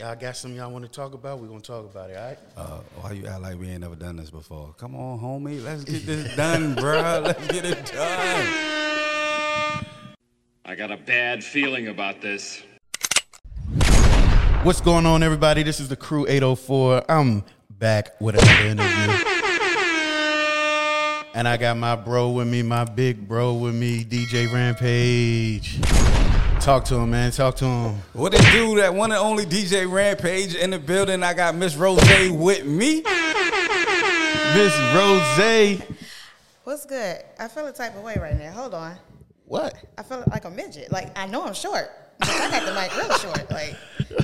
Y'all got something y'all want to talk about? We're gonna talk about it, all right? Uh, why you act like we ain't never done this before? Come on, homie. Let's get this done, bro. Let's get it done. I got a bad feeling about this. What's going on, everybody? This is the Crew 804. I'm back with another interview. And I got my bro with me, my big bro with me, DJ Rampaige. Talk to him, man. Talk to him. What it do? That one and only DJ Rampaige in the building. I got Miss Rozay with me. Miss Rozay. What's good? I feel a type of way right now. Hold on. What? I feel like a midget. Like I know I'm short. But I got the mic real short. Like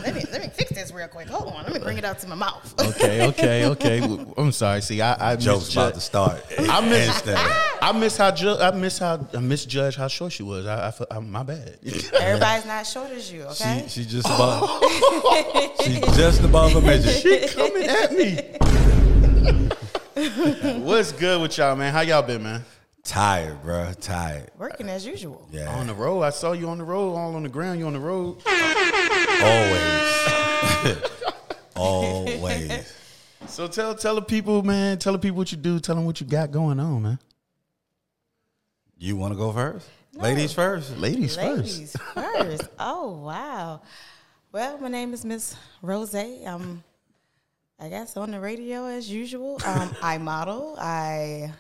let me let me fix this real quick. Hold on. Let me bring it out to my mouth. Okay, okay, okay. I'm sorry. See, I, I Joke's misjudged- about to start. I miss, Instant. I miss how ju- I miss how I misjudged how short she was. I, I, I my bad. Everybody's not short as you, okay? She, she just above. she just above a midget. she coming at me. What's good with y'all, man? How y'all been, man? Tired, bro. Tired. Working as usual. Yeah. On the road. I saw you on the road, all on the ground. You on the road. Always. Always. So tell tell the people, man. Tell the people what you do. Tell them what you got going on, man. You want to go first? Ladies first. Ladies, first. Ladies first. oh wow. Well, my name is Miss Rozay. I'm I guess on the radio as usual. Um, I model. I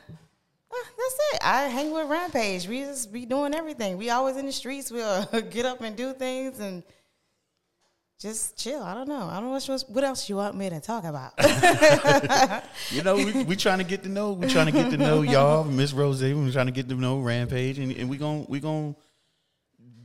that's it. I hang with Rampaige. We just be doing everything. We always in the streets. We'll get up and do things and just chill. I don't know. I don't know what, else- what else you want me to talk about. You know, we we trying to get to know. We trying to get to know y'all, Miss Rozay. We trying to get to know Rampaige, and, and we gon' we gon'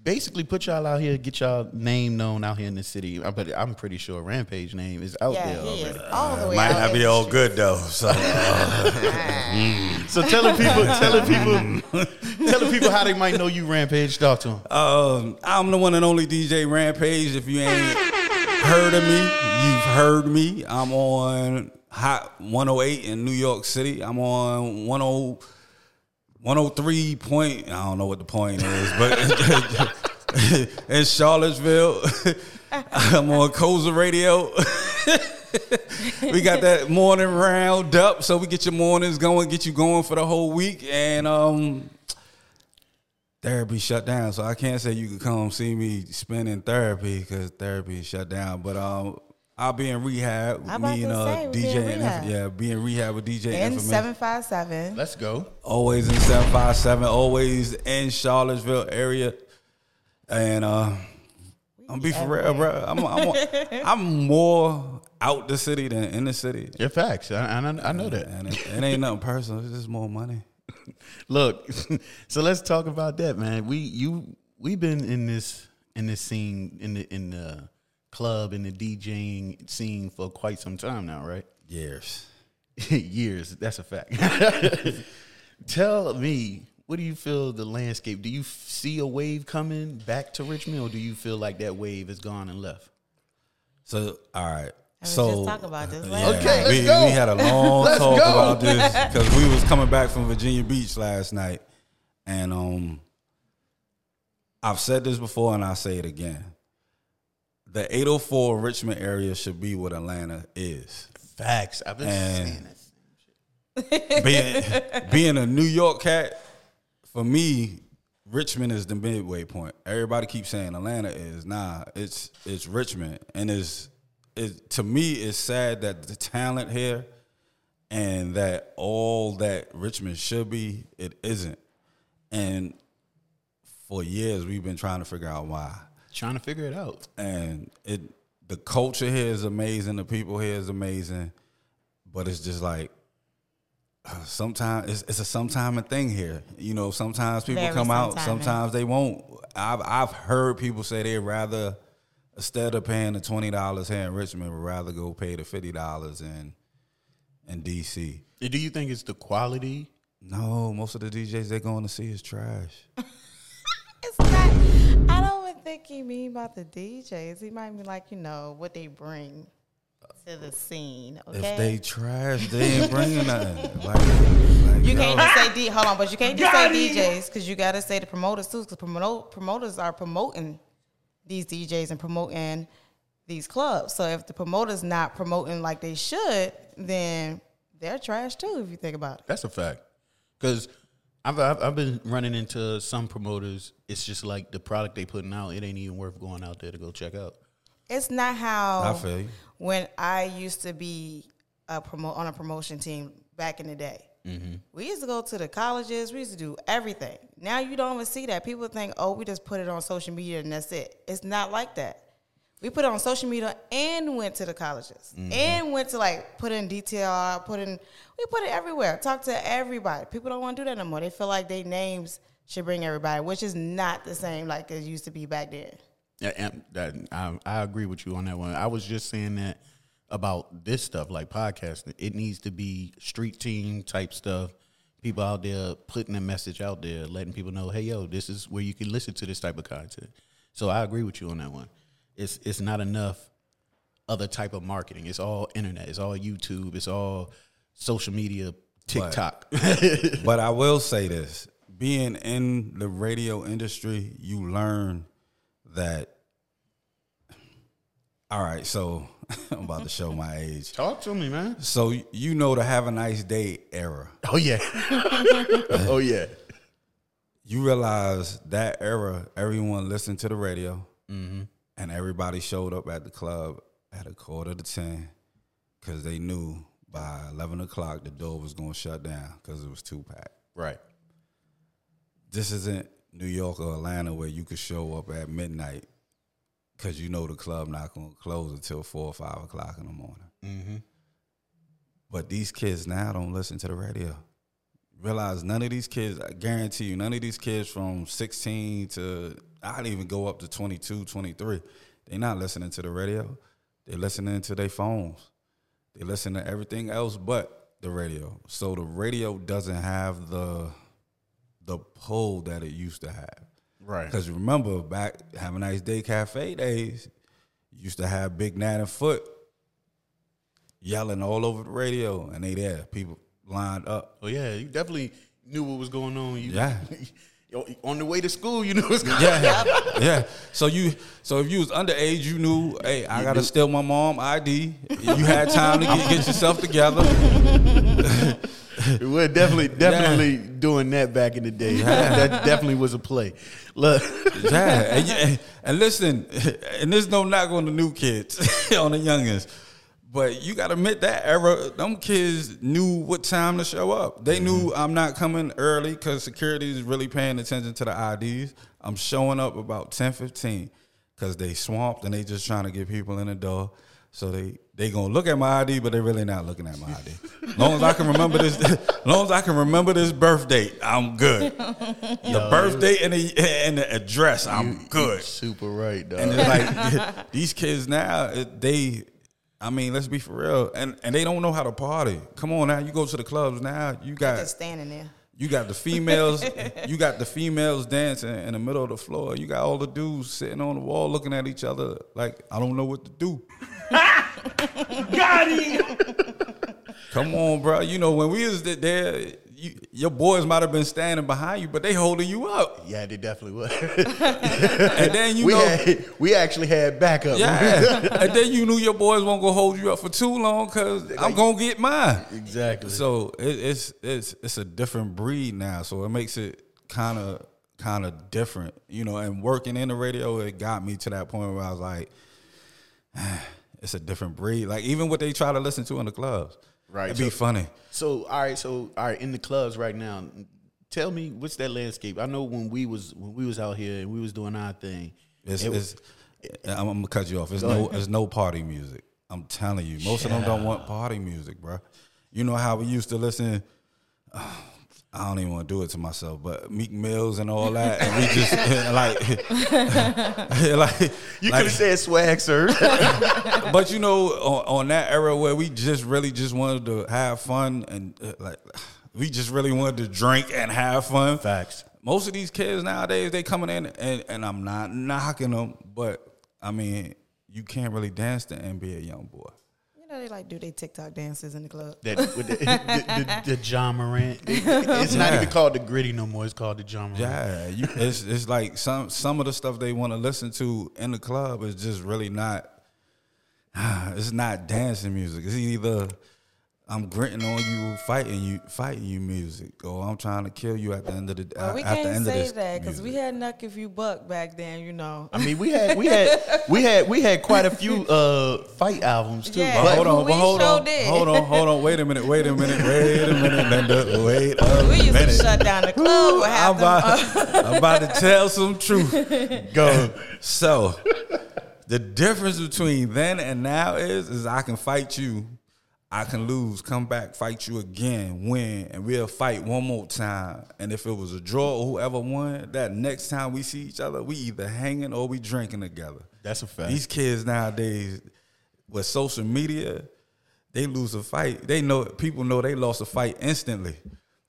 basically put y'all out here, get y'all name known out here in the city. Uh, But I'm pretty sure Rampaige name is out yeah, there he already. is all the way. Might out not be the all good though. So So tell the people, tell the people, tell the people how they might know you. Rampaige, talk to them. um, I'm the one and only DJ Rampaige. If you ain't heard of me, you've heard me. I'm on Hot 108 in New York City. I'm on 10 103 point. I don't know what the point is, but in Charlottesville, I'm on Koza Radio. we got that morning round up, so we get your mornings going, get you going for the whole week, and um, therapy shut down. So I can't say you could come see me spending therapy because therapy is shut down. But um, I'll be in rehab. I'm about me and to uh, say, we be in DJ, and rehab. yeah, be in rehab with DJ In Infamous. seven five seven. Let's go. Always in seven five seven. Always in Charlottesville area, and uh, I'm be for real, bro. I'm I'm, I'm more out the city than in the city. Yeah, facts. I, I, I know that. And it, it ain't nothing personal. It's just more money. Look, so let's talk about that, man. We you we've been in this in this scene in the in the club in the DJing scene for quite some time now, right? Years. Years. That's a fact. Tell me, what do you feel the landscape? Do you f- see a wave coming back to Richmond, or do you feel like that wave is gone and left? So all right. I was so just talking about this yeah, Okay, let's we, go. we had a long Let's talk go. about this because we was coming back from Virginia Beach last night, and um, I've said this before and I'll say it again. The 804 Richmond area should be what Atlanta is. Facts. I've been And- saying that. being being a New York cat, for me, Richmond is the midway point. Everybody keeps saying Atlanta is nah. It's it's Richmond, and it's it to me. It's sad that the talent here, and that all that Richmond should be, it isn't. And for years, we've been trying to figure out why Trying to figure it out. and it the culture here is amazing the people here is amazing but it's just like uh, sometimes it's, it's a sometime a thing here you know sometimes people Very come out sometimes they won't I've, I've heard people say they'd rather instead of paying the $20 here in richmond would rather go pay the $50 in in dc Do you think it's the quality? no most of the djs they're going to see is trash It's not. I don't even think he mean about the DJs. He might mean like you know what they bring to the scene. Okay. if they trash they ain't bringing nothing like, like, you can't just say D. Hold on, but you can't just say DJs because you got to say the promoters too. Because promote, promoters are promoting these DJs and promoting these clubs. So if the promoter's not promoting like they should, then they're trash too. If you think about it. That's a fact. Because I've, I've I've been running into some promoters. It's just like the product they putting out. It ain't even worth going out there to go check out. It's not how I feel you. when I used to be a promo on a promotion team back in the day. Mm-hmm. We used to go to the colleges. We used to do everything. Now you don't even see that. People think, oh, we just put it on social media and that's it. It's not like that. We put it on social media and went to the colleges mm-hmm. and went to like put in detail, put in we put it everywhere. Talk to everybody. People don't want to do that no more. They feel like their names should bring everybody, which is not the same like it used to be back then. Yeah, and that, I, I agree with you on that one. I was just saying that about this stuff, like podcasting. It needs to be street team type stuff. People out there putting a message out there, letting people know, hey, yo, this is where you can listen to this type of content. So I agree with you on that one. It's it's not enough other type of marketing. It's all internet. It's all YouTube. It's all social media, TikTok. But I will say this: being in the radio industry, you learn that. All right, so I'm about to show my age. Talk to me, man. So you know to "Have a Nice Day" era. Oh yeah. oh yeah. You realize that era, everyone listened to the radio, mm-hmm. And everybody showed up at the club at a quarter to ten because they knew by eleven o'clock the door was going to shut down because it was too packed. Right. this isn't New York or Atlanta where you could show up at midnight because you know the club not going to close until four or five o'clock in the morning. Mm-hmm. But these kids now don't listen to the radio. Realize none of these kids, I guarantee you, none of these kids from 16 to, I'd even go up to 22, 23, They're not listening to the radio. They're listening to their phones. They listen to everything else but the radio. So the radio doesn't have the the pull that it used to have. Right. Because remember, back Have a Nice Day Cafe days, used to have Big Nat and Foot yelling all over the radio, and they there, people lined up. Oh yeah, you definitely knew what was going on. You, Yeah. on the way to school, you knew what was going Yeah, yeah. So you, so if you was underage, you knew, hey, I gotta steal my mom ID. You had time to get, get yourself together. We're definitely, definitely doing that back in the day. That definitely was a play. Look, Yeah, and, and, and listen, and there's no knock on the new kids, on the youngins. But you gotta admit that era, them kids knew what time to show up. They knew I'm not coming early because security is really paying attention to the IDs. I'm showing up about 10, 15 because they swamped and they just trying to get people in the door. So they they gonna look at my ID, but they really not looking at my ID. long as I can remember this, long as I can remember this birth date, I'm good. The birth date and the and the address, I'm good. super right, dog. And it's like these kids now, it- they, I mean, let's be for real, and and they don't know how to party. Come on now, you go to the clubs now, you got Just standing there. you got the females, you got the females dancing in the middle of the floor. You got all the dudes sitting on the wall looking at each other like I don't know what to do. got him. Come on, bro. You know when we was there, you, your boys might have been standing behind you, but they holding you up, yeah, they definitely were. and then you we know. had, we actually had backup. Yeah, and then you knew your boys won't go hold you up for too long because I'm gonna get mine. exactly. So it, it's it's it's a different breed now. So it makes it kind of kind of different, you know. And working in the radio, it got me to that point where I was like, it's a different breed. Like even what they try to listen to in the clubs, Right, It'd be funny. So all right, so all right, in the clubs right now, tell me what's that landscape? I know when we was when we was out here and we was doing our thing. It's, it- it's I'm, I'm gonna cut you off. There's no there's no party music. I'm telling you, most of them don't want party music, bro. You know how we used to listen. I don't even want to do it to myself, but Meek Mills and all that, and we just like, like you like- could have said swag, sir. but you know, on, on that era where we just really just wanted to have fun and uh, like we just really wanted to drink and have fun. Facts. Most of these kids nowadays, they coming in and, and I'm not knocking them, but I mean, you can't really dance to NBA young boy. You know they like do their TikTok dances in the club. That with the, the, the, the John Morant. It's not even called the gritty no more. It's called the John Morant. Yeah, you, it's it's like some some of the stuff they want to listen to in the club is just really not it's not dancing music. It's either I'm gritting on you, fighting you, fighting you music, or I'm trying to kill you at the end of the Well, we at the can't end of say this that because we had Knuck If You Buck back then, you know. I mean, we had we had we had we had quite a few uh fight albums too. Yeah. But hold on, We but hold on, did. hold on, hold on. Wait a minute, wait a minute, wait a minute, Linda. Wait a we used minute. to shut down the club. What I'm happened? about, I'm about to tell some truth. Go. So, the difference between then and now is, is I can fight you, I can lose, come back, fight you again, win, and we'll fight one more time. And if it was a draw or whoever won, that next time we see each other, we either hanging or we drinking together. That's a fact. These kids nowadays, with social media, they lose a fight. They know people know they lost a fight instantly.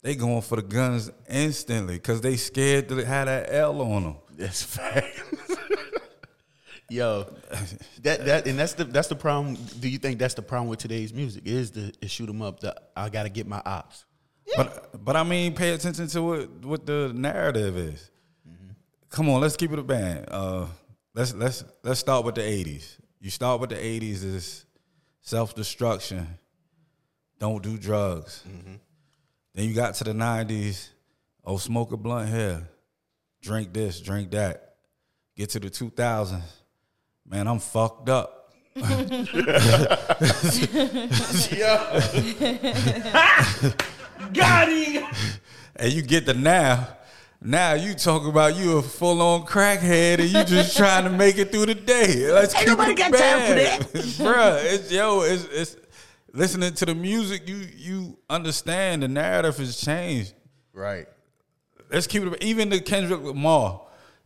They going for the guns instantly because they scared to have that L on them. That's a fact. Yo, that that and that's the that's the problem. Do you think that's the problem with today's music? Is the is shoot 'em up? The I got to get my ops. But but I mean, pay attention to what what the narrative is. Come on, let's keep it a band. Uh, let's let's let's start with the '80s. You start with the '80s is self destruction. Don't do drugs. Then you got to the '90s. Oh, smoke a blunt here. Drink this, drink that. Get to the 2000s. Man, I'm fucked up. Got him. And you get the now. Now you talk about you a full on crackhead and you just trying to make it through the day. Let's keep nobody it got time for bad. that. Bruh, it's yo, it's it's listening to the music, you you understand the narrative has changed. Right. Let's keep it even the Kendrick Lamar,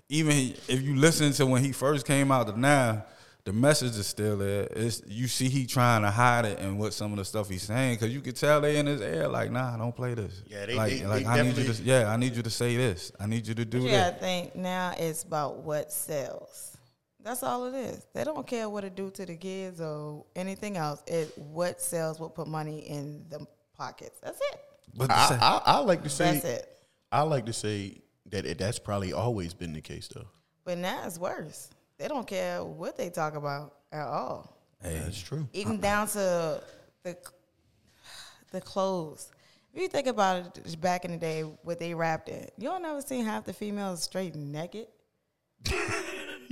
even if you listen to when he first came out to now, the message is still there. It's you see he trying to hide it and what some of the stuff he's saying because you could tell they in his ear like, nah, don't play this. Yeah, they- like, they- like they I need you to, yeah, I need you to say this. I need you to do that. Yeah, I think now it's about what sells. That's all it is. They don't care what it do to the kids or anything else. It what sells, will put money in the pockets. That's it. But I, I I like to say That's it. I like to say that it, that's probably always been the case though. But now it's worse. They don't care what they talk about at all. hey, That's true. Even uh-uh. down to the the clothes. If you think about it, back in the day, what they wrapped in, you don't ever seen half the females straight naked.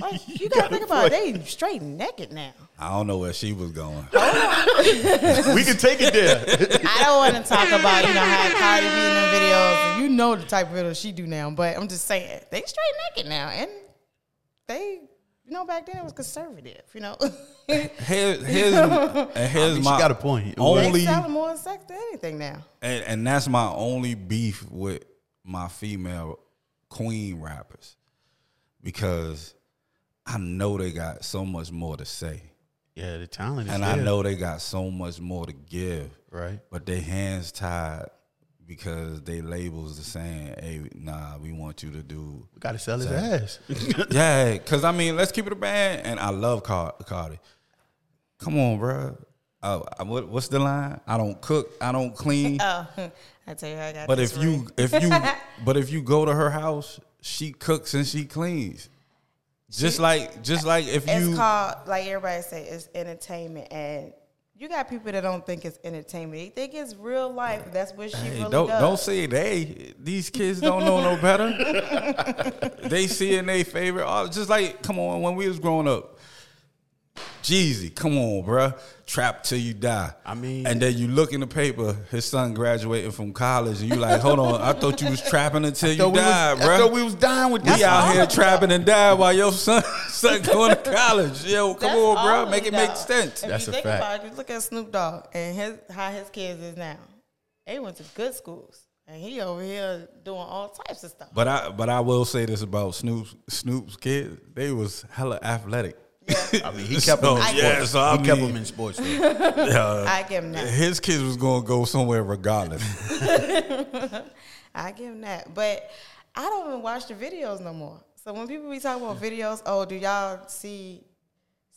Oh, like, you gotta think about it. They straight naked now. I don't know where she was going. Oh, we can take it there. I don't want to talk about you know how Cardi B in them videos. You know the type of videos she do now, but I'm just saying they straight naked now, and they, you know, back then it was conservative. You know, they Here's here's and here's she my got a point. Only selling more sex than anything now. and, and that's my only beef with my female queen rappers because I know they got so much more to say, Yeah, the talent is and there. I know they got so much more to give, Right. but their hands tied because they labels the saying, "Hey, nah, we want you to do." We gotta sell his ass. yeah, because I mean, let's keep it a band, and I love Car- Cardi. Come on, bro. Oh, I- what, what's the line? I don't cook, I don't clean. Oh, I tell you, I got. But this if you if you but if you go to her house, she cooks and she cleans. Just like just like if it's you called like everybody say, it's entertainment, and you got people that don't think it's entertainment. They think it's real life. That's what she Hey, really don't does. don't say they. These kids don't know no better. they see in their favorite art. Just like come on, when we was growing up. Jeezy, come on, bruh. Trap till you die. I mean- and then you look in the paper, his son graduating from college, and you like, hold on, I thought you was trapping until you Thought we was- died, I bruh. thought we was dying with We this. out here trapping and dying while your son son going to college. Yo, come That's on, all bro. Make it dog. make sense. If That's you a think fact. about it, you look at Snoop Dogg and his how his kids is now. They went to good schools, and he over here doing all types of stuff. But I but I will say this about Snoop's Snoop's kids. They was hella athletic. I mean, he kept them in sports. yeah, so I he kept mean- them in sports. Though. I give him that. His kids was gonna go somewhere regardless. I give him that. But I don't even watch the videos no more. So when people be talking about videos, oh, do y'all see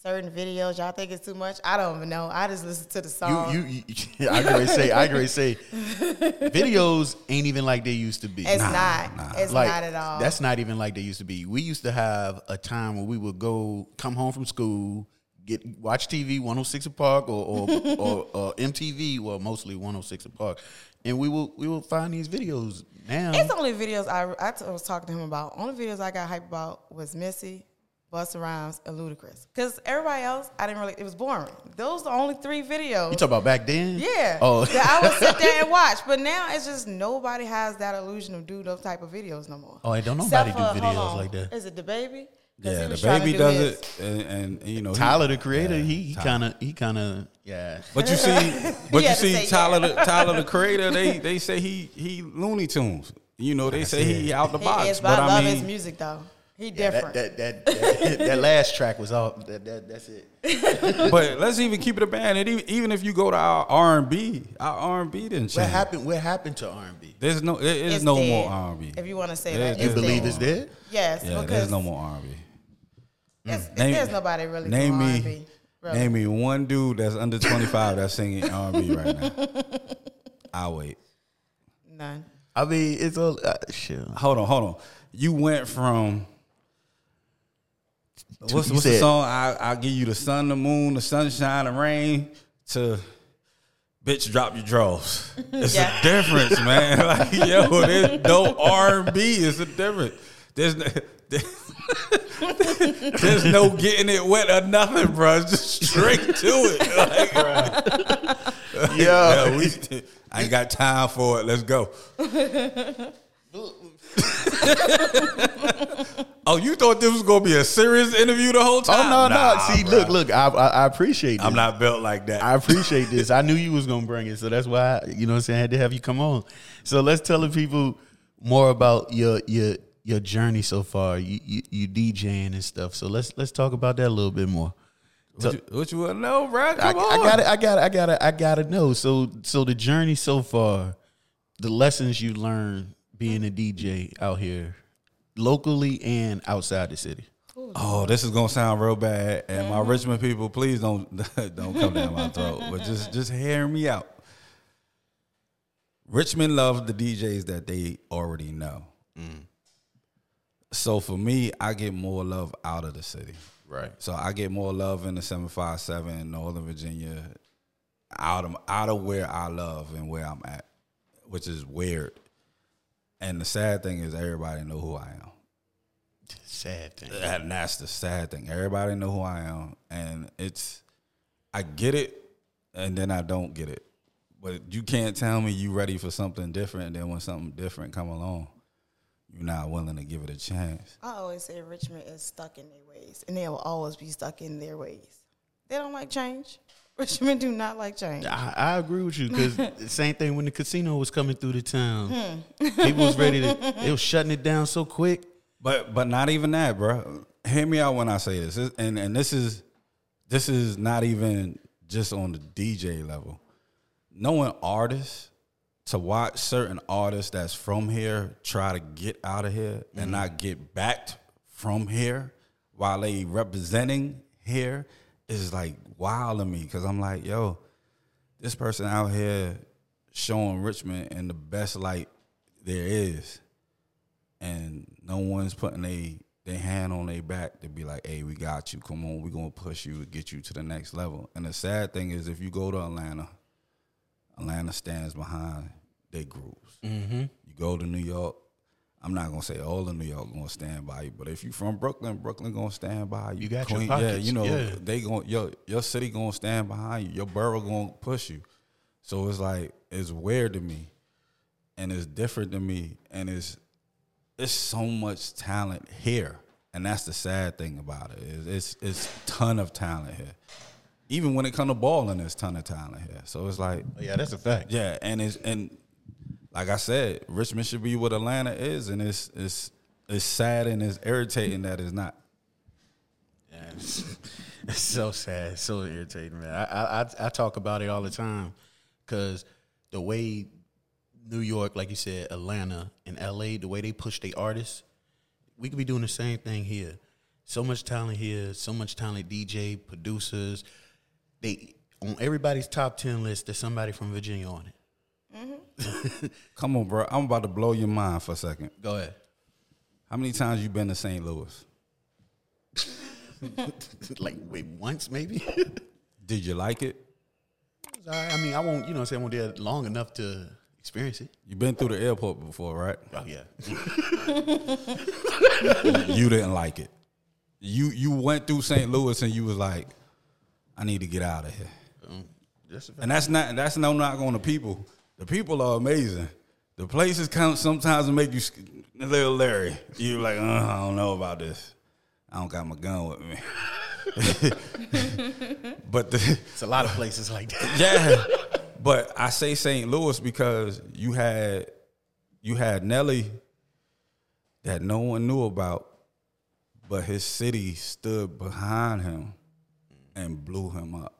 certain videos? Y'all think it's too much? I don't even know. I just listen to the song. You, you, you I agree. Say, I agree. Say, videos ain't even like they used to be. it's not. It's like not at all. that's not even like they used to be. We used to have a time where we would go, come home from school, get watch TV 106 & Park or or, or, or MTV, well mostly 106 & Park, and we will we will find these videos now. It's only videos I was talking to him about. Only videos I got hyped about was Missy, Busta Rhymes, and Ludacris. Because everybody else, I didn't really. It was boring. Those are the only three videos. you talk about back then? yeah. Oh, that I would sit there and watch. But now it's just nobody has that illusion of do those type of videos no more. Oh, and don't nobody do for- hold videos like that. Is it the baby? Yeah, the was trying to baby do does his. it, and, and you know he- Tyler the creator, Yeah, he he kind of he kind of yeah. But you see, but You you see, Tyler, yeah. the, Tyler the creator, they they say he he Looney Tunes. You know, they say he out the He box. is, but but I love I his music though. He Yeah, different. that, that, that, that, that last track was all that, that that's it. but let's even keep it a band. And even, even if you go to our R and B, our R and B didn't change. What happened? What happened to R and B? There's no, there is It's no dead, more R and B. If you want to say There's- that, You believe dead. it's dead? Yes, Yeah, there's no more R and B. it's- Name- there's nobody really Name me, R&B. really. name me one dude that's under 25 that's singing R and B right now. I'll wait. None. I mean, it's all uh, shit. Hold on, hold on. You went from what's, You what's the song? I I give you the sun, the moon, the sunshine, the rain. To bitch, drop your drawers. It's Yeah. a difference, man. Like yo, there's no R and B. It's a difference. There's no, there's no getting it wet or nothing, bro. It's just straight to it. Like, Yeah. yeah, we, I ain't got time for it. Let's go. oh, you thought this was gonna be a serious interview the whole time? Oh no, Nah, no. See, bruh. look, look. I, I I appreciate. This. I'm not built like that. I appreciate this. I knew you was gonna bring it, so that's why I, you know what I'm saying. I had to have you come on. So let's tell the people more about your your your journey so far. You you, you DJing and stuff. So let's let's talk about that a little bit more. what, you, what you wanna know, bro? I, Come on. I got I got I got I got to know. So so the journey so far, the lessons you learned being a DJ out here, locally and outside the city. Oh, this is gonna sound real bad, and my Richmond people, please don't don't come down my throat. But just just hear me out. Richmond loves the DJs that they already know. Mm. So for me, I get more love out of the city. Right. So I get more love in the seven five seven Northern Virginia, out of out of where I love and where I'm at, which is weird. And the sad thing is, everybody know who I am. Sad thing. And that's the sad thing. Everybody know who I am, and it's I get it, and then I don't get it. But you can't tell me you ready for something different. And then when something different come along, you're not willing to give it a chance. I always say Richmond is stuck in their ways, and they will always be stuck in their ways. They don't like change. Richmond do not like change. I, I agree with you because the same thing when the casino was coming through the town, hmm. people was ready to. They was shutting it down so quick. But but not even that, bro. Hear me out when I say this, This- and and this is this is not even just on the DJ level. Knowing artists to watch certain artists that's from here try to get out of here and mm-hmm. not get backed from here while they representing here is like wild to me because I'm like, yo, this person out here showing Richmond in the best light there is and no one's putting a their hand on their back to be like, "Hey, we got you. Come on, we're gonna push you and get you to the next level." And the sad thing is, if you go to Atlanta, Atlanta stands behind their groups. Mm-hmm. You go to New York. I'm not gonna say all of New York gonna stand by you, but if you from Brooklyn, Brooklyn gonna stand by you. You got your yeah, you know yeah. they going your your city gonna stand behind you. Your borough gonna push you. So it's like it's weird to me, and it's different to me, and it's it's so much talent here, and that's the sad thing about it. Is it's it's ton of talent here. Even when it come to balling, there's ton of talent here. So it's like, yeah, that's a fact. yeah, and it's and like I said, Richmond should be what Atlanta is, and it's it's it's sad and it's irritating that it's not. Yeah, it's, it's so sad, so irritating, man. I, I I- I talk about it all the time because the way New York, like you said, Atlanta and LA, the way they push their artists, we could be doing the same thing here. So much talent here, so much talent, DJ, producers. They on everybody's top ten list. There's somebody from Virginia on it. Mm-hmm. Come on, bro. I'm about to blow your mind for a second. Go ahead. How many times you been to St. Louis? like wait once maybe. Did you like it? I I mean, I won't. You know, what I'm saying I won't there long enough to experience it. You've been through the airport before, right? Oh yeah. you didn't like it. You you went through St. Louis and you was like, I need to get out of here. Um, that's. And that's not that's no knock on the people. The people are amazing. The places come sometimes make you a little leery. You like, uh, I don't know about this. I don't got my gun with me. but the, It's a lot of places like that. yeah, but I say St. Louis because you had you had Nelly that no one knew about, but his city stood behind him and blew him up.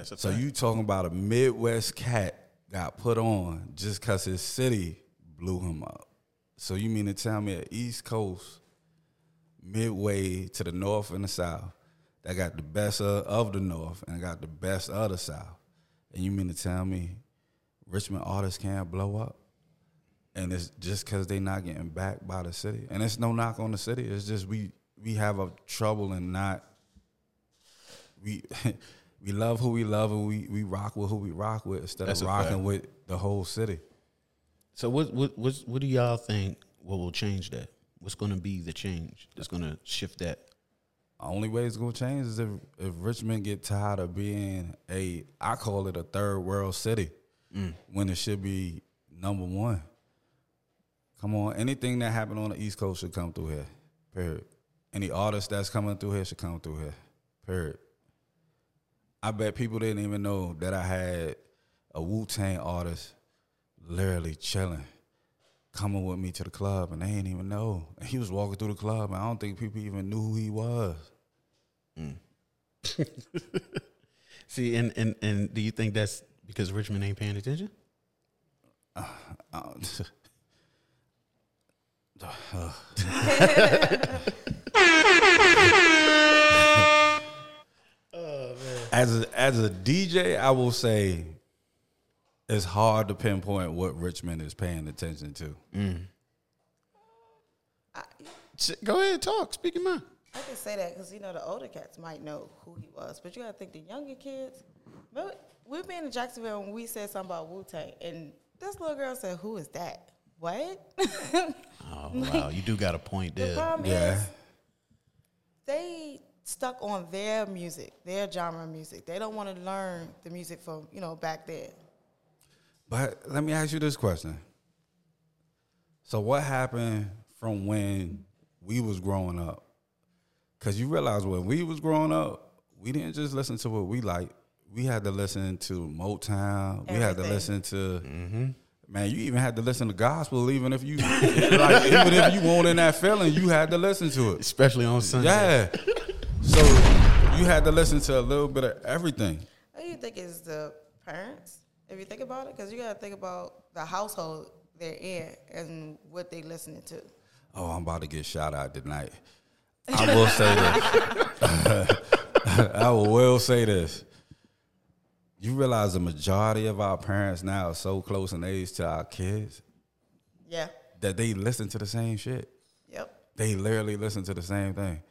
That's a So fact. you talking about a Midwest cat got put on just cause his city blew him up. So you mean to tell me a East Coast, midway to the north and the south, that got the best of, of the north and got the best of the south, and you mean to tell me Richmond artists can't blow up? And it's just cause they not getting backed by the city. And it's no knock on the city. It's just we we have a trouble in not we we love who we love and we, we rock with who we rock with instead That's of rocking fact. with the whole city. So what what what's, what do y'all think? What will change that? What's going to be the change that's going to shift that? Only way it's gonna change is if if Richmond get tired of being a I call it a third world city mm. when it should be number one. Come on, anything that happened on the East Coast should come through here. Period. Any artist that's coming through here should come through here. Period. I bet people didn't even know that I had a Wu Tang artist literally chilling, coming with me to the club, and they didn't even know. And he was walking through the club, and I don't think people even knew who he was. See, and and and do you think that's because Richmond ain't paying attention? Uh, as a, as a DJ, I will say it's hard to pinpoint what Richmond is paying attention to. Mm. Go ahead, talk. Speak your mind. I can say that because you know the older cats might know who he was, but you gotta think the younger kids. But we've been in Jacksonville and we said something about Wu Tang, and this little girl said, "Who is that? What?" Oh wow, you do got a point the there. problem Yeah. is they stuck on their music, their genre of music. They don't want to learn the music from you know back then. But let me ask you this question. So what happened from when we was growing up? Cause you realize when we was growing up, we didn't just listen to what we like. We had to listen to Motown. We had to listen to mm-hmm. man. You even had to listen to gospel, even if you like, even if you weren't in that feeling, you had to listen to it. Especially on Sunday. Yeah. So you had to listen to a little bit of everything. What do you think is the parents? If you think about it, because you got to think about the household they're in and what they're listening to. Oh, I'm about to get shot out tonight. I will say this. I will say this. You realize the majority of our parents now are so close in age to our kids Yeah. that they listen to the same shit. Yep. They literally listen to the same thing.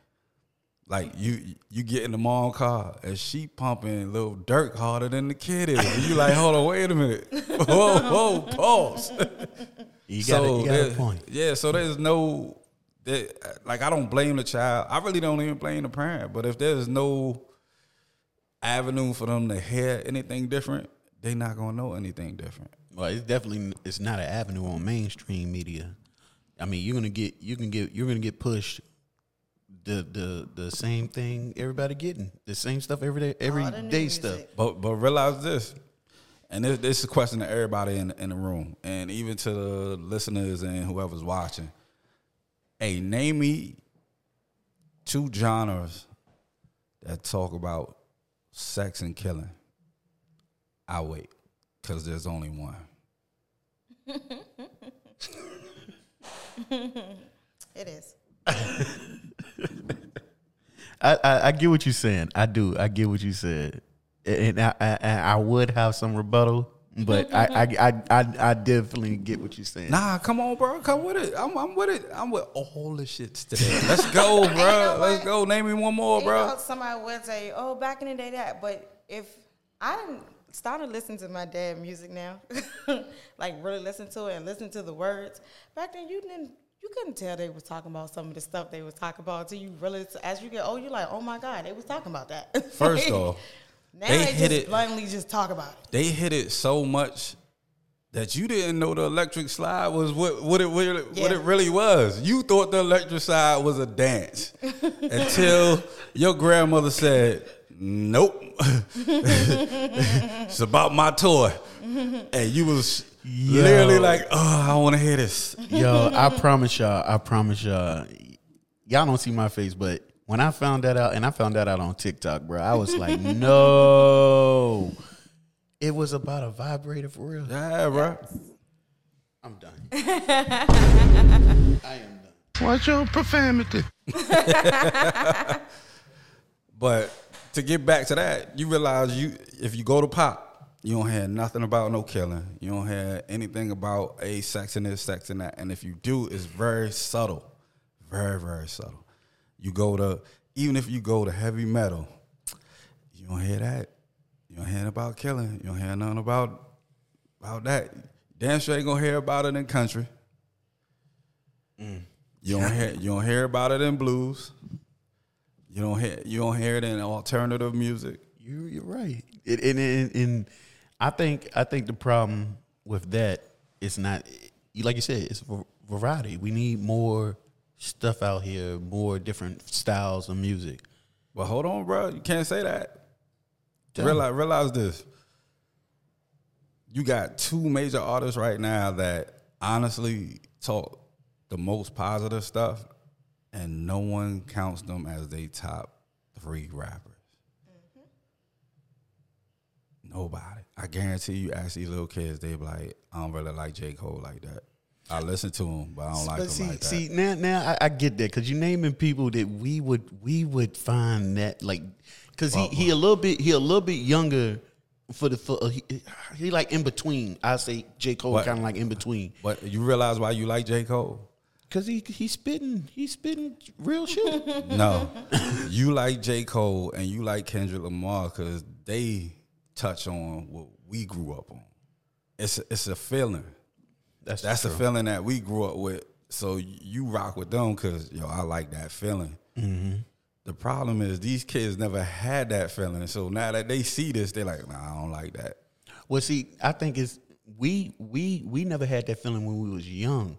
Like you, you get in the mom car and she pumping Lil Durk harder than the kid is. And you like, hold on, wait a minute, whoa, whoa, pause. You got, a, you got there- a point. Yeah, so there's no there, like I don't blame the child. I really don't even blame the parent. But if there's no avenue for them to hear anything different, they not gonna know anything different. Well, it's definitely it's not an avenue on mainstream media. I mean, you're gonna get you can get you're gonna get pushed the the the same thing everybody getting the same stuff every day every All day music. stuff. But but realize this, and this, this is a question to everybody in in the room, and even to the listeners and whoever's watching. Hey, name me two genres that talk about sex and killing. I wait, cause there's only one. It is. I, I I get what you're saying. I do. I get what you said, and I I, I would have some rebuttal but I, I, I, I, I definitely get what you're saying. Nah, come on, bro. Come with it. I'm, I'm with it. I'm with all the shits today. Let's go, bro. know Let's go. Name me one more, You bro. know, somebody would say, "Oh, back in the day that," but if I didn't started listening to my dad music now, like really listen to it and listen to the words. Back then, you didn't. You couldn't tell they was talking about some of the stuff they was talking about until you really, as you get oh, older, you're like, oh my God, they was talking about that. First off, now they they, hit just it- blatantly just talk about it. they hit it so much that you didn't know the electric slide was what what it what it, what it really was. You thought the electric slide was a dance until your grandmother said, "Nope, it's about my toy," and you was literally like, "Oh, I want to hear this." Yo, I promise y'all, I promise y'all, y'all don't see my face, but when I found that out, and I found that out on TikTok, bro, I was like, no. It was about a vibrator for real. Yeah, bro. I'm done. I am done. Watch your profanity. But to get back to that, you realize you if you go to pop, you don't hear nothing about no killing. You don't hear anything about a sex and this, sex and that. And if you do, it's very subtle. Very, very subtle. You go to even if you go to heavy metal, you don't hear that. You don't hear about killing. You don't hear nothing about about that. Damn sure ain't gonna hear about it in country. Mm. You don't hear you don't hear about it in blues. You don't hear you don't hear it in alternative music. You you're right. It, and and I think I think the problem with that is not like you said it's variety. We need more stuff out here, more different styles of music. But hold on, bro. You can't say that. Realize, realize this. You got two major artists right now that honestly talk the most positive stuff, and no one counts them as they top three rappers. Nobody. I guarantee you, ask these little kids, they be like, I don't really like J. Cole like that. I listen to him, but I don't like but him see, like that. see now, now I, I get that because you're naming people that we would we would find that like because he, he a little bit he a little bit younger for the for uh, he, he like in between. I say J Cole kind of like in between but you realize why you like J. Cole? because he he spitting he spitting real shit. No, you like J. Cole and you like Kendrick Lamar because they touch on what we grew up on. It's a, it's a feeling. That's That's true. a feeling that we grew up with. So you rock with them because yo, I like that feeling. Mm-hmm. The problem is these kids never had that feeling. So now that they see this, they're like, Nah, I don't like that. Well, see, I think it's we we we never had that feeling when we was young.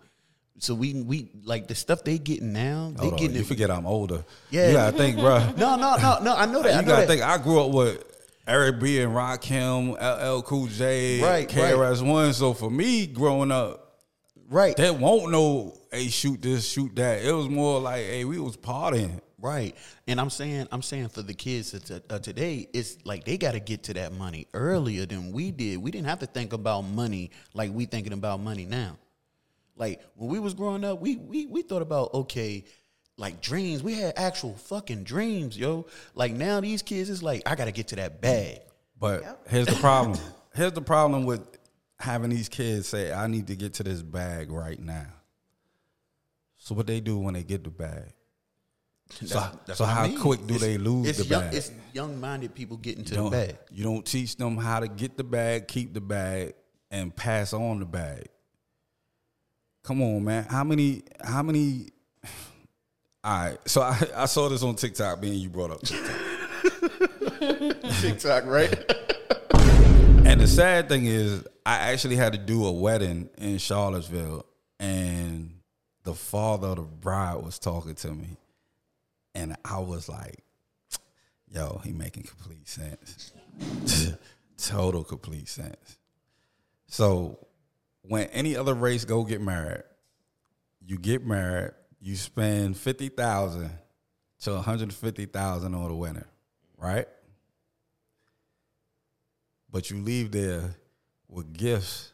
So we we like the stuff they getting now. They Hold on, you it. forget I'm older. Yeah. you gotta think, bro. No, no, no, no. I know that. I you know gotta that. think. I grew up with Eric B and Rakim, LL Cool J, Right, KRS One. So for me, growing up, right. that won't know. Hey, shoot this, shoot that. It was more like, hey, we was partying. Right, and I'm saying, I'm saying for the kids today, it's like they got to get to that money earlier than we did. We didn't have to think about money like we thinking about money now. Like when we was growing up, we we we thought about okay, like dreams. We had actual fucking dreams, yo. Like now these kids is like, I got to get to that bag. But here's the problem. here's the problem with having these kids say, I need to get to this bag right now. So what they do when they get the bag? So, so what I how mean. quick do It's- they lose it's the young, bag? It's young-minded people getting to the bag. you don't teach them how to get the bag, keep the bag, and pass on the bag. Come on, man. How many? How many? All right. So I, I saw this on TikTok. Being you brought up TikTok, TikTok, right? and the sad thing is, I actually had to do a wedding in Charlottesville, and the father of the bride was talking to me, and I was like, "Yo, he making complete sense, total complete sense." So when any other race go get married, you get married, you spend fifty thousand to one hundred fifty thousand on the wedding, right? But you leave there with gifts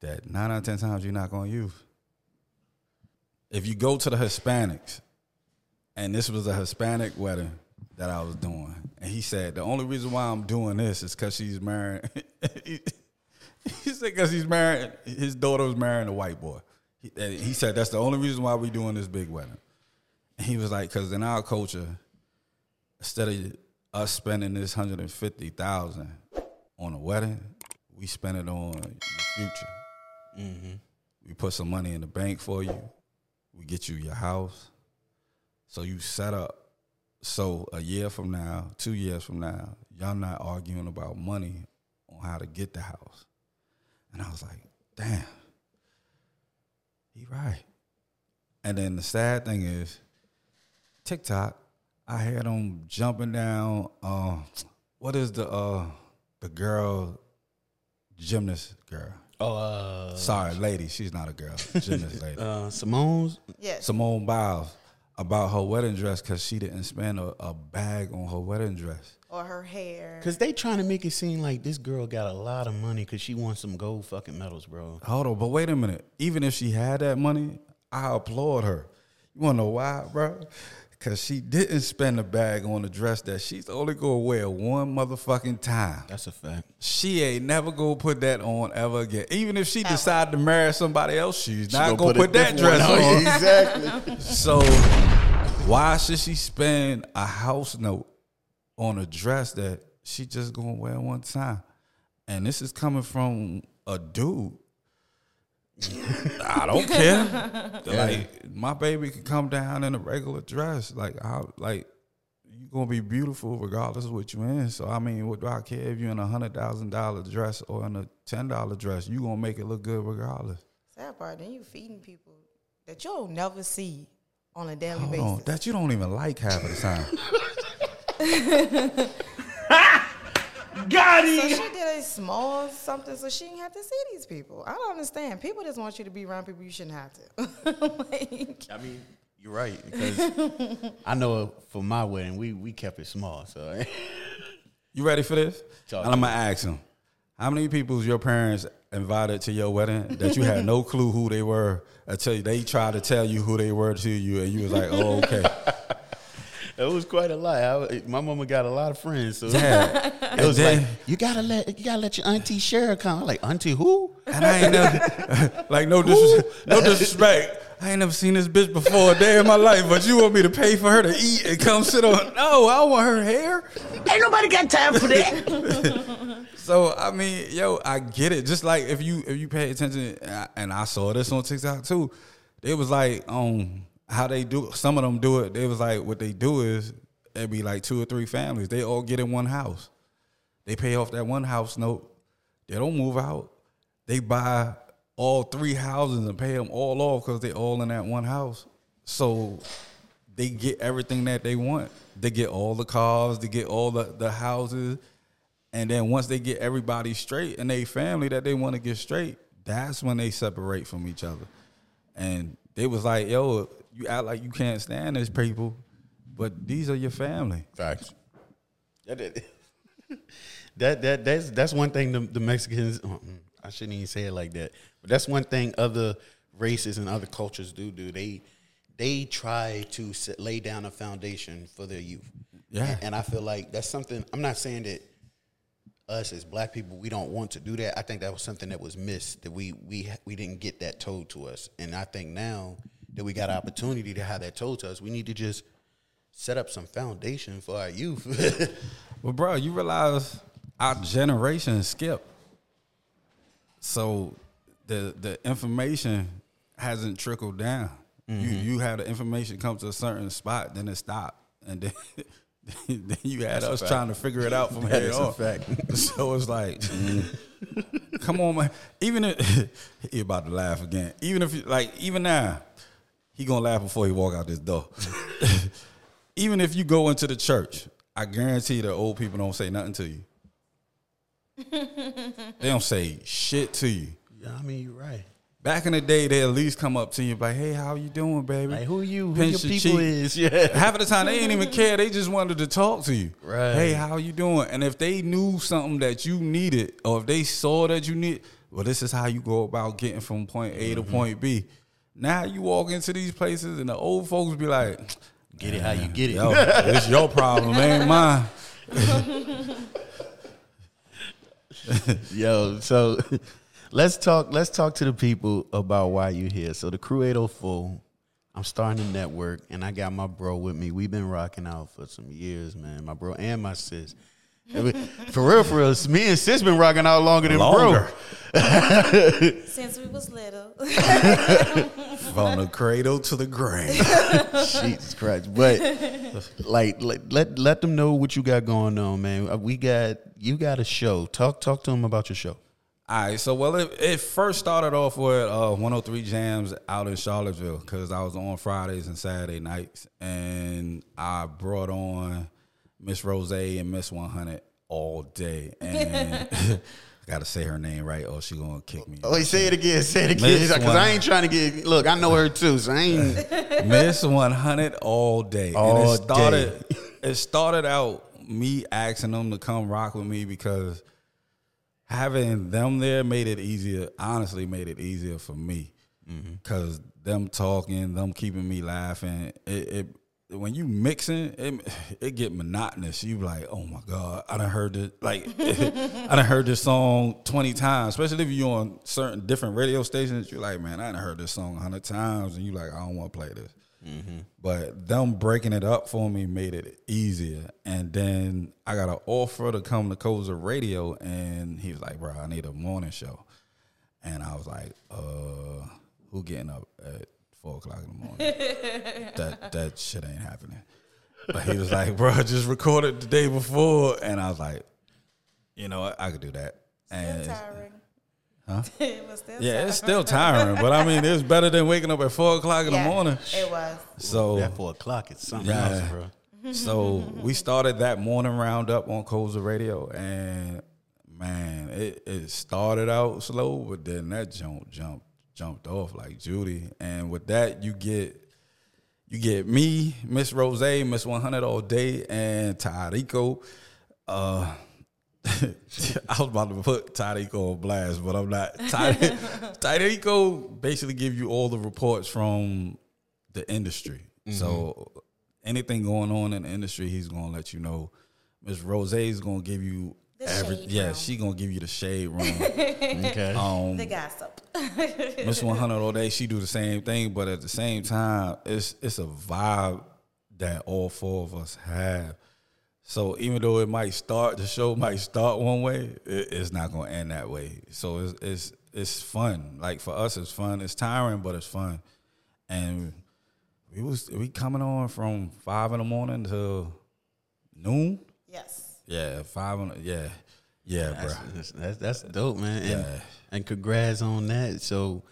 that nine out of ten times you're not gonna use. If you go to the Hispanics, and this was a Hispanic wedding that I was doing, and he said the only reason why I'm doing this is because she's married. He said because he's married, his daughter was marrying a white boy. He, he said that's the only reason why we doing this big wedding. And he was like, because in our culture, instead of us spending this hundred and fifty thousand on a wedding, we spend it on your future. Mm-hmm. We put some money in the bank for you. We get you your house. So you set up. So a year from now, two years from now, y'all not arguing about money on how to get the house. And I was like, damn, he right. And then the sad thing is, TikTok, I had them jumping down. Uh, what is the uh, the girl gymnast girl? Oh, uh, Sorry, lady. She's not a girl. Gymnast lady. uh, Simone's. Yes. Simone Biles about her wedding dress because she didn't spend a, a bag on her wedding dress. Or her hair. Cause they trying to make it seem like this girl got a lot of money because she wants some gold fucking medals, bro. Hold on, but wait a minute. Even if she had that money, I applaud her. You wanna know why, bro? Cause she didn't spend a bag on a dress that she's only gonna wear one motherfucking time. That's a fact. She ain't never gonna put that on ever again. Even if she decide to marry somebody else, she's not gonna, put, that dress on. exactly. So why should she spend a house note on a dress that she just gonna wear one time? And this is coming from a dude. I don't care. Like my baby can come down in a regular dress. Like I like you gonna be beautiful regardless of what you in. So I mean, what do I care if you're in a hundred thousand dollar dress or in a ten dollar dress? You gonna make it look good regardless. Sad part, then you feeding people that you'll never see on a daily Hold basis. on, that you don't even like half of the time. So she did a small something so she didn't have to see these people. I don't understand. People just want you to be around people you shouldn't have to. like, I mean, you're right because I know for my wedding we we kept it small. So You ready for this? Talk and I'm gonna ask him, how many people's your parents invited to your wedding that you had no clue who they were until they tried to tell you who they were to you, and you was like, oh okay. It was quite a lot. I, my mama got a lot of friends, so Damn. it was And like you gotta let you gotta let your auntie Cheryl come. I'm like auntie who? and I ain't never, like no dis- no disrespect. I ain't never seen this bitch before a day in my life, but you want me to pay for her to eat and come sit on? No, I want her hair. Ain't nobody got time for that. So I mean, yo, I get it. Just like if you if you pay attention, and I, and I saw this on TikTok too. It was like um how they do. Some of them do it. They was like what they do is it'd be like two or three families. They all get in one house. They pay off that one house note. They don't move out. They buy all three houses and pay them all off because they all in that one house. So they get everything that they want. They get all the cars. They get all the, the houses. And then once they get everybody straight and they family that they want to get straight, that's when they separate from each other. And they was like, yo, you act like you can't stand these people, but these are your family. Facts. That that that, that that's that's one thing the, the Mexicans. uh, I shouldn't even say it like that, but that's one thing other races and other cultures do. Do they they try to set, lay down a foundation for their youth? Yeah. and, and I feel like that's something. I'm not saying that us as black people we don't want to do that. I think that was something that was missed that we we we didn't get that told to us, and I think now that we got an opportunity to have that told to us, we need to just set up some foundation for our youth. But bro, you realize our generation skipped. So the the information hasn't trickled down. You you had the information come to a certain spot, then it stopped, and then then you had us trying to figure it out from That here on. fact. So it's like, mm, come on, man. Even if he about to laugh again. Even if like even now, he gonna laugh before he walk out this door. even if you go into the church, I guarantee the old people don't say nothing to you. they don't say shit to you. Yeah, I mean, you're right. Back in the day, they at least come up to you like, "Hey, how you doing, baby?" Like, who you? Who Pinch your people cheek. is? Yeah. Half of the time, they ain't even care. They just wanted to talk to you. Right. Hey, how you doing? And if they knew something that you needed, or if they saw that you need, well, this is how you go about getting from point A to mm-hmm. point B. Now you walk into these places, and the old folks be like, Get it how you get it. Yo, it's your problem, ain't mine. Yo, so let's talk. Let's talk to the people about why you here. So the Crew 804. I'm starting a network, and I got my bro with me. We've been rocking out for some years, man. My bro and my sis. For real, for real. Me and sis been rocking out longer than Longer. bro. Since we was little. From the cradle to the grave. Jesus Christ. But like, let, let let them know what you got going on, man. Uh, We got you got a show. Talk talk to them about your show. All right, so well, it, it first started off with uh, 103 Jams out in Charlottesville because I was on Fridays and Saturday nights, and I brought on Miss Rozay and Miss 100 all day, and I got to say her name right, or she gonna kick me. Oh, he say it again. Say it again. Because. I ain't trying to get. Look, I know her too, so I ain't. Miss 100 all day. All and it started it started out me asking them to come rock with me because having them there made it easier, honestly made it easier for me. Mm-hmm. Cause them talking, them keeping me laughing, it, it when you mixing, it it get monotonous. You like, oh my god, I done heard this like I done heard this song twenty times. Especially if you're on certain different radio stations, you're like, man, I done heard this song a hundred times, and you like, I don't want to play this. But them breaking it up for me made it easier. And then I got an offer to come to Koza Radio, and he was like, bro, I need a morning show. And I was like, uh, who getting up at four o'clock in the morning? that that shit ain't happening. But he was like, bro, just record it the day before. And I was like, you know what, I could do that. And Still tiring. Huh? it was still yeah, tiring. it's still tiring, but I mean, it's better than waking up at four o'clock in Yeah, the morning. It was. So At four o'clock, it's something Yeah. else, bro. So we started that morning roundup on Koza Radio, and man, it, it started out slow, but then that jump jumped jumped off like Judy, and with that you get you get me, Miss Rozay, Miss One Hundred all day, and Tarico. Uh, I was about to put Tarico on blast, but I'm not. Ty- Tarico basically give you all the reports from the industry. So anything going on in the industry, he's gonna let you know. Miss Rozay is gonna give you The every shade yeah, room. she gonna give you the shade room. Okay. um, The gossip. Miss One Hundred all day, she do the same thing, but at the same time, it's it's a vibe that all four of us have. So even though it might start, the show might start one way, it, it's not gonna end that way. So it's it's it's fun. Like for us, it's fun. It's tiring, but it's fun. And we was we coming on from five in the morning till noon. yes. Yeah, five in the, yeah, yeah, bro. That's, that's that's dope, man. And, Yeah. and congrats on that. So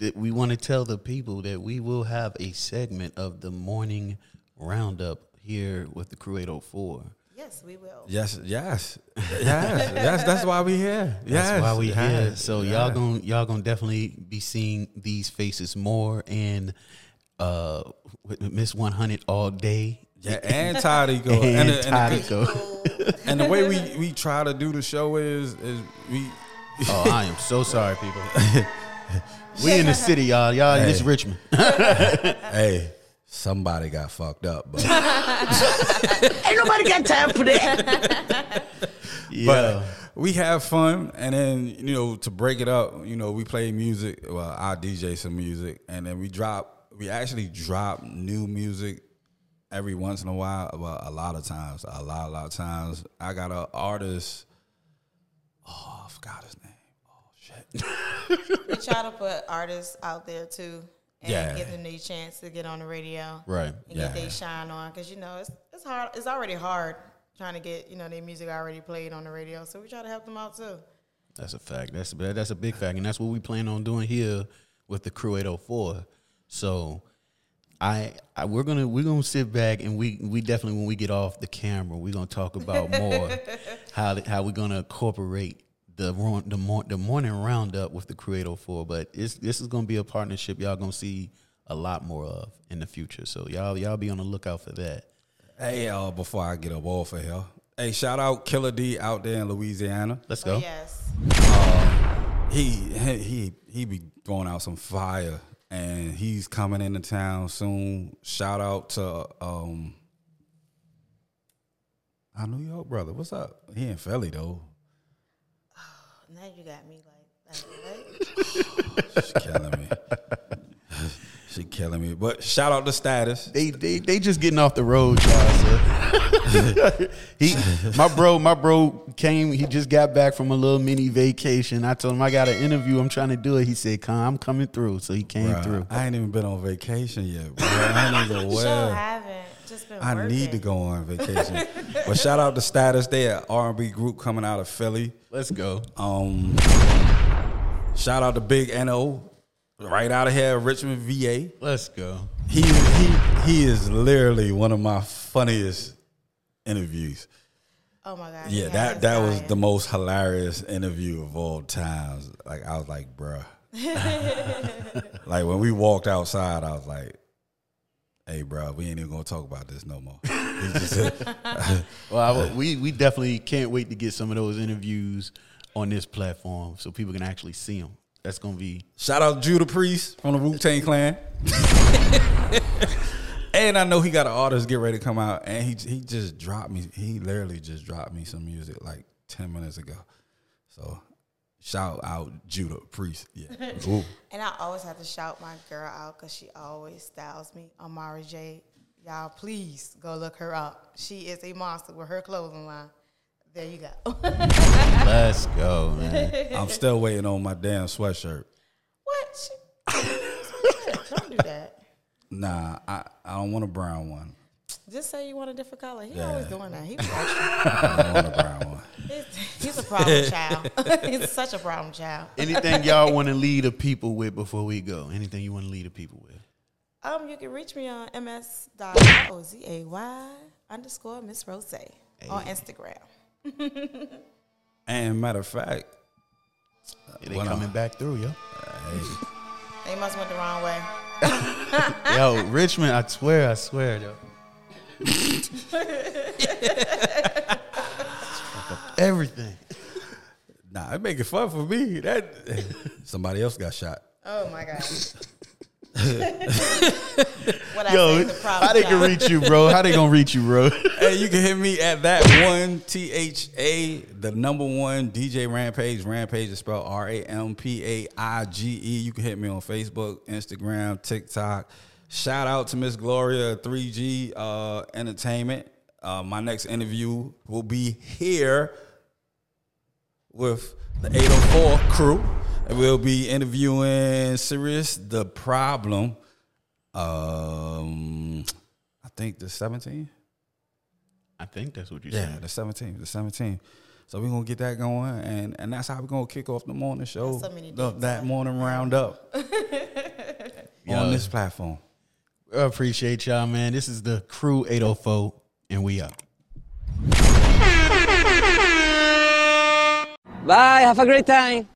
th- we want to tell the people that we will have a segment of the morning roundup here with the Crew 804. Yes, we will. Yes, yes, yes, yes. That's why we here. Yes, That's why we yes, here. So y'all gonna y'all gonna definitely be seeing these faces more and uh with Miss 100 all day. Yeah, and Tarico. And, and, the, and, the, Tarico. And the way we, we try to do the show is is we oh, I am so sorry, people. we in the city, y'all. Y'all, this Hey. Richmond. hey somebody got fucked up, but Ain't nobody got time for that. yeah. but we have fun, and then you know to break it up, you know we play music. Well, I DJ some music, and then we drop. We actually drop new music every once in a while. Well, a lot of times, a lot, a lot of times. I got an artist. Oh, I forgot his name. Oh shit. We try to put artists out there too, and Yeah. give them the chance to get on the radio, Right. And Yeah. get their shine on, because you know it's it's hard. It's already hard trying to get you know their music already played on the radio. So we try to help them out too. That's a fact. That's that's a big fact, and that's what we plan on doing here with the Crew 804. So, I, I we're gonna we're gonna sit back and we we definitely when we get off the camera we're gonna talk about more how how we're gonna incorporate the ro- the mor- the morning roundup with the Crew 804. But it's this is gonna be a partnership y'all gonna see a lot more of in the future. So y'all y'all be on the lookout for that. Hey, uh, before I get up off of here, hey, shout out Killer D out there in Louisiana. Let's Oh, go. yes, He he he he be throwing out some fire, and he's coming into town soon. Shout out to um, our New York brother. What's up? He in Philly though. Oh, Now you got me like, like what? She's killing me. she killing me. But shout out to status. They they they just getting off the road, y'all. So. he my bro my bro came. He just got back from a little mini vacation. I told him I got an interview. I'm trying to do it. He said, "Come, I'm coming through." So he came Bruh, through. I ain't even been on vacation yet. Bro. I ain't even Sure well. haven't. Just been I working. need to go on vacation. but shout out to status. They a R&B group coming out of Philly. Let's go. Um, shout out to Big No, right out of here, Richmond, VA. Let's go. He he he is literally one of my funniest interviews. Oh my god. Yeah, that that was the most hilarious interview of all times. Like I was like, bruh. like when we walked outside, I was like, "Hey, bro, we ain't even gonna talk about this no more." He just said, Well, I, we we definitely can't wait to get some of those interviews on this platform so people can actually see them. That's gonna be Shout out Judah Priest from the Wu Tang Clan. and I know he got an artist get ready to come out, and he he just dropped me. He literally just dropped me some music like ten minutes ago. So shout out Judah Priest. Yeah. Ooh. And I always have to shout my girl out because she always styles me. Amari J. Y'all, please go look her up. She is a monster with her clothing line. There you go. let's go, man. I'm still waiting on my damn sweatshirt. what? Don't do that. Nah, I, I don't want a brown one. Just say you want a different color. He Yeah. always doing that. He's extra. I want a brown one. He's, he's a problem child. he's such a problem child. Anything y'all want to lead the people with before we go? Anything you want to lead the people with? Um, you can reach me on ms.rozay underscore Miss Rozay on Instagram. And matter of fact, Yeah, they Well, coming back through, yo. They must went the wrong way. Yo, Richmond, I swear, I swear, yo. Everything. nah, it make it fun for me. That somebody else got shot. Oh my god. What I Yo, say, the problem how they can child. reach you, bro? How they gonna reach you, bro? hey, you can hit me at that one T H A, the number one DJ Rampaige. Rampaige is spelled R A M P A I G E. You can hit me on Facebook, Instagram, TikTok. Shout out to Miss Gloria, 3G uh, Entertainment. Uh, my next interview will be here with the 804 crew. And we'll be interviewing Sirius the Problem. Um, I think the 17th. I think that's what you Yeah, said. the 17th, the 17th. So we're gonna get that going, and and that's how we're gonna kick off the morning show, so many the- that morning roundup Yo. on this platform. I appreciate y'all, man. This is the Crew 804, and we out. Bye, have a great time.